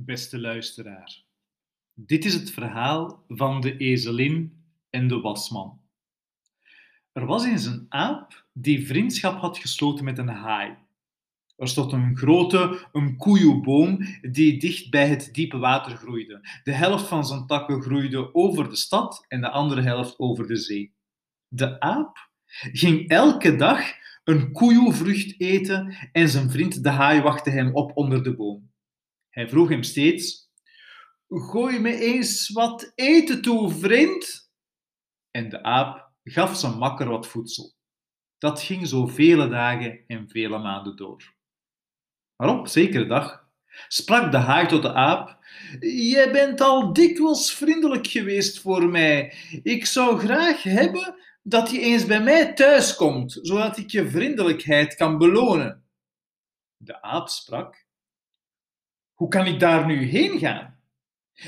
Beste luisteraar, dit is het verhaal van de ezelin en de wasman. Er was eens een aap die vriendschap had gesloten met een haai. Er stond een grote, een koeienboom die dicht bij het diepe water groeide. De helft van zijn takken groeide over de stad en de andere helft over de zee. De aap ging elke dag een koeienvrucht eten en zijn vriend de haai wachtte hem op onder de boom. Hij vroeg hem steeds: Gooi me eens wat eten toe, vriend. En de aap gaf zijn makker wat voedsel. Dat ging zo vele dagen en vele maanden door. Maar op zekere dag sprak de haai tot de aap: Jij bent al dikwijls vriendelijk geweest voor mij. Ik zou graag hebben dat je eens bij mij thuis komt, zodat ik je vriendelijkheid kan belonen. De aap sprak: hoe kan ik daar nu heen gaan?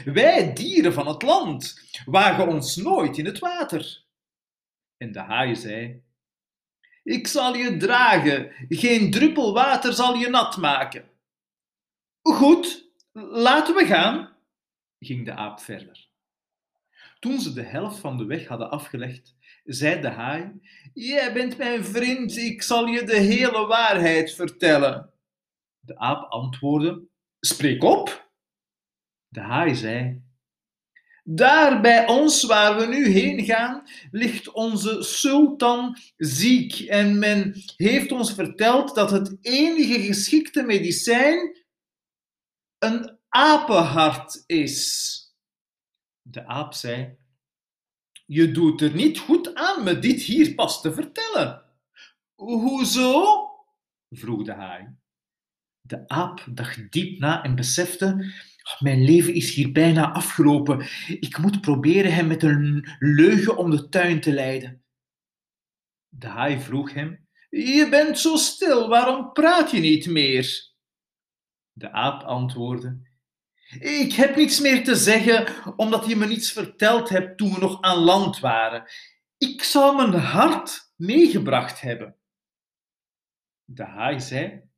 Wij, dieren van het land, wagen ons nooit in het water. En de haai zei: Ik zal je dragen, geen druppel water zal je nat maken. Goed, laten we gaan, ging de aap verder. Toen ze de helft van de weg hadden afgelegd, zei de haai: Jij bent mijn vriend, ik zal je de hele waarheid vertellen. De aap antwoordde: Spreek op. De haai zei: Daar bij ons waar we nu heen gaan, ligt onze sultan ziek en men heeft ons verteld dat het enige geschikte medicijn een apenhart is. De aap zei: Je doet er niet goed aan me dit hier pas te vertellen. Hoezo? vroeg de haai. De aap dacht diep na en besefte: oh, mijn leven is hier bijna afgelopen. Ik moet proberen hem met een leugen om de tuin te leiden. De haai vroeg hem: Je bent zo stil, waarom praat je niet meer? De aap antwoordde: Ik heb niets meer te zeggen, omdat je me niets verteld hebt toen we nog aan land waren. Ik zou mijn hart meegebracht hebben. De haai zei: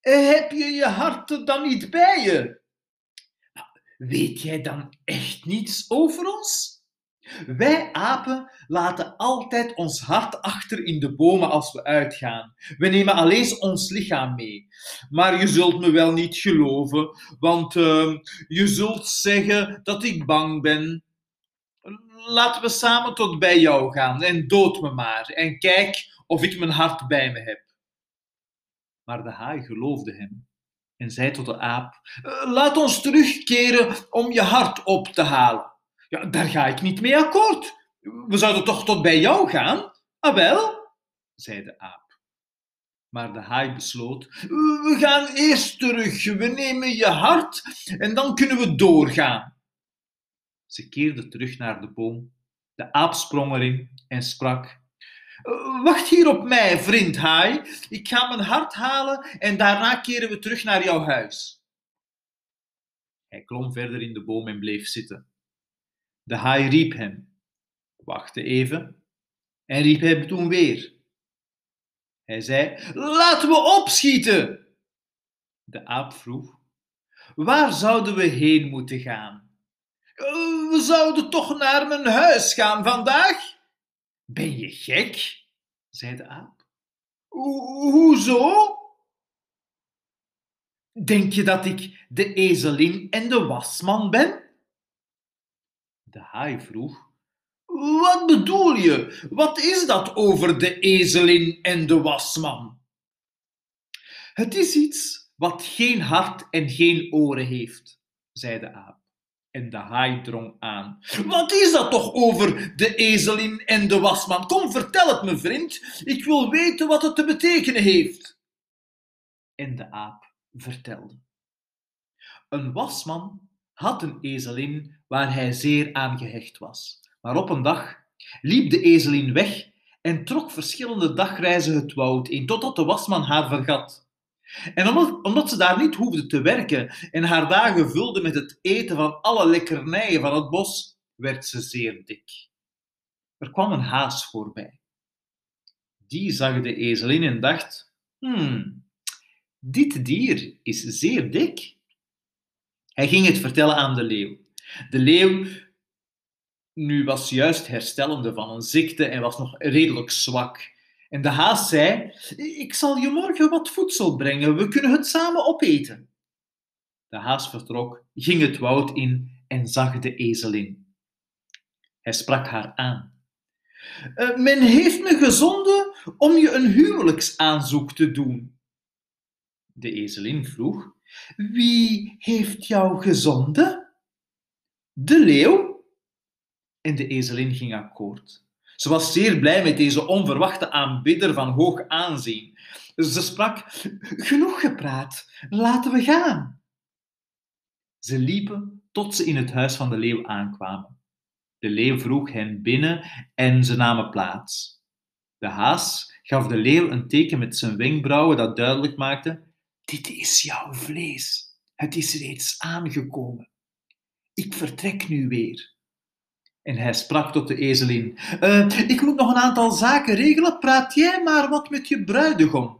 heb je je hart dan niet bij je? Nou, weet jij dan echt niets over ons? Wij apen laten altijd ons hart achter in de bomen als we uitgaan. We nemen alleen ons lichaam mee. Maar je zult me wel niet geloven, want uh, je zult zeggen dat ik bang ben. Laten we samen tot bij jou gaan en dood me maar en kijk of ik mijn hart bij me heb. Maar de haai geloofde hem en zei tot de aap: eh, Laat ons terugkeren om je hart op te halen. Ja, daar ga ik niet mee akkoord. We zouden toch tot bij jou gaan? Ah wel, zei de aap. Maar de haai besloot: We gaan eerst terug, we nemen je hart en dan kunnen we doorgaan. Ze keerde terug naar de boom. De aap sprong erin en sprak: Wacht hier op mij, vriend haai. Ik ga mijn hart halen en daarna keren we terug naar jouw huis. Hij klom verder in de boom en bleef zitten. De haai riep hem, wachtte even en riep hem toen weer. Hij zei: Laten we opschieten! De aap vroeg: Waar zouden we heen moeten gaan? We zouden toch naar mijn huis gaan vandaag? Ben je gek? zei de aap. Hoezo? Denk je dat ik de ezelin en de wasman ben? De haai vroeg. Wat bedoel je? Wat is dat over de ezelin en de wasman? Het is iets wat geen hart en geen oren heeft, zei de aap. En de haai drong aan. Wat is dat toch over de ezelin en de wasman? Kom, vertel het me, vriend. Ik wil weten wat het te betekenen heeft. En de aap vertelde. Een wasman had een ezelin waar hij zeer aan gehecht was. Maar op een dag liep de ezelin weg en trok verschillende dagreizen het woud in, totdat de wasman haar vergat. En omdat, omdat, ze daar niet hoefde te werken en haar dagen vulde met het eten van alle lekkernijen van het bos, werd ze zeer dik. Er kwam een haas voorbij. Die zag de ezelin en dacht: Hmm, dit dier is zeer dik. Hij ging het vertellen aan de leeuw. De leeuw nu was juist herstellende van een ziekte en was nog redelijk zwak. En de haas zei: Ik zal je morgen wat voedsel brengen, we kunnen het samen opeten. De haas vertrok, ging het woud in en zag de ezelin. Hij sprak haar aan. Eh, men heeft me gezonden om je een huwelijksaanzoek te doen. De ezelin vroeg: Wie heeft jou gezonden? De leeuw. En de ezelin ging akkoord. Ze was zeer blij met deze onverwachte aanbidder van hoog aanzien. Ze sprak: Genoeg gepraat, laten we gaan. Ze liepen tot ze in het huis van de leeuw aankwamen. De leeuw vroeg hen binnen en ze namen plaats. De haas gaf de leeuw een teken met zijn wenkbrauwen dat duidelijk maakte: Dit is jouw vlees. Het is reeds aangekomen. Ik vertrek nu weer. En hij sprak tot de ezelin: uh, Ik moet nog een aantal zaken regelen. Praat jij maar wat met je bruidegom.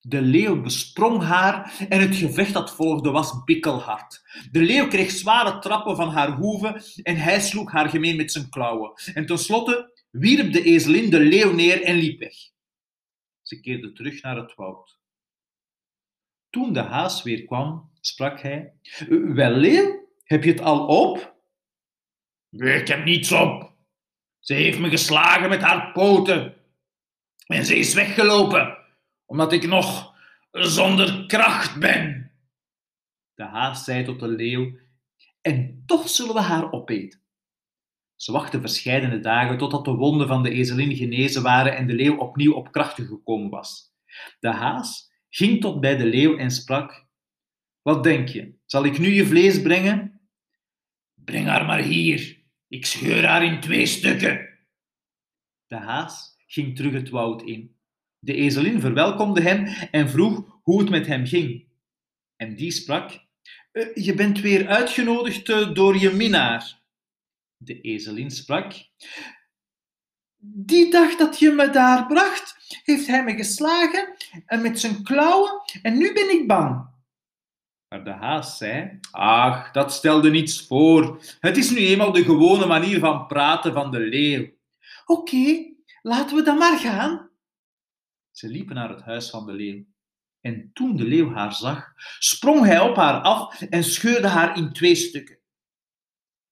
De leeuw besprong haar en het gevecht dat volgde was bikkelhard. De leeuw kreeg zware trappen van haar hoeven en hij sloeg haar gemeen met zijn klauwen. En tenslotte wierp de ezelin de leeuw neer en liep weg. Ze keerde terug naar het woud. Toen de haas weer kwam, sprak hij: Wel, leeuw, heb je het al op? Ik heb niets op. Ze heeft me geslagen met haar poten en ze is weggelopen omdat ik nog zonder kracht ben. De haas zei tot de leeuw, en toch zullen we haar opeten. Ze wachtte verscheidene dagen totdat de wonden van de ezelin genezen waren en de leeuw opnieuw op krachten gekomen was. De haas ging tot bij de leeuw en sprak: Wat denk je, zal ik nu je vlees brengen? Breng haar maar hier, ik scheur haar in twee stukken. De haas ging terug het woud in. De ezelin verwelkomde hem en vroeg hoe het met hem ging. En die sprak: eh, Je bent weer uitgenodigd eh, door je minnaar. De ezelin sprak: Die dag dat je me daar bracht, heeft hij me geslagen en met zijn klauwen en nu ben ik bang. Maar de haas zei: Ach, dat stelde niets voor. Het is nu eenmaal de gewone manier van praten van de leeuw. Oké, laten we dan maar gaan. Ze liepen naar het huis van de leeuw. En toen de leeuw haar zag, sprong hij op haar af en scheurde haar in twee stukken.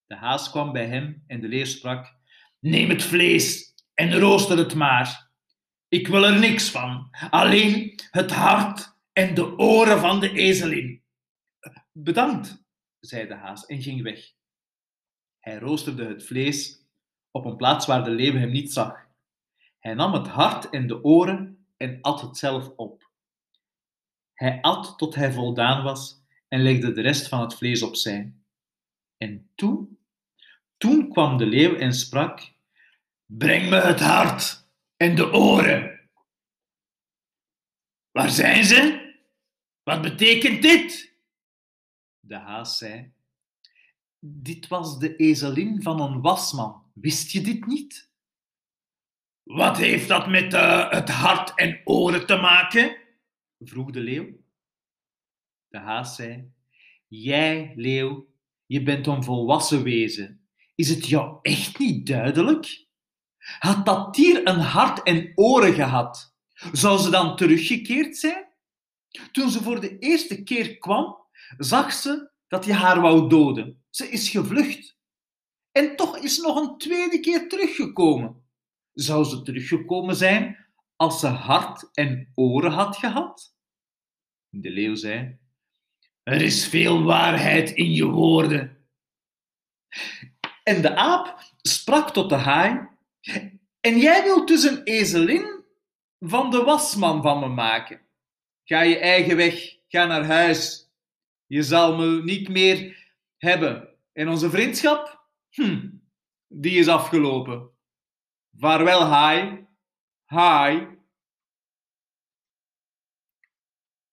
De haas kwam bij hem en de leeuw sprak: Neem het vlees en rooster het maar. Ik wil er niks van, alleen het hart en de oren van de ezelin. Bedankt, zei de haas en ging weg. Hij roosterde het vlees op een plaats waar de leeuw hem niet zag. Hij nam het hart en de oren en at het zelf op. Hij at tot hij voldaan was en legde de rest van het vlees opzij. En toen, toen kwam de leeuw en sprak: Breng me het hart en de oren. Waar zijn ze? Wat betekent dit? De haas zei: Dit was de ezelin van een wasman. Wist je dit niet? Wat heeft dat met uh, het hart en oren te maken? vroeg de leeuw. De haas zei: Jij, leeuw, je bent een volwassen wezen. Is het jou echt niet duidelijk? Had dat dier een hart en oren gehad, zou ze dan teruggekeerd zijn? Toen ze voor de eerste keer kwam, zag ze dat je haar wou doden. Ze is gevlucht. En toch is nog een tweede keer teruggekomen. Zou ze teruggekomen zijn als ze hart en oren had gehad? De leeuw zei: Er is veel waarheid in je woorden. En de aap sprak tot de haai: En jij wilt dus een ezelin van de wasman van me maken? Ga je eigen weg, ga naar huis. Je zal me niet meer hebben. En onze vriendschap? Hm, die is afgelopen. Vaarwel, hi. Hi.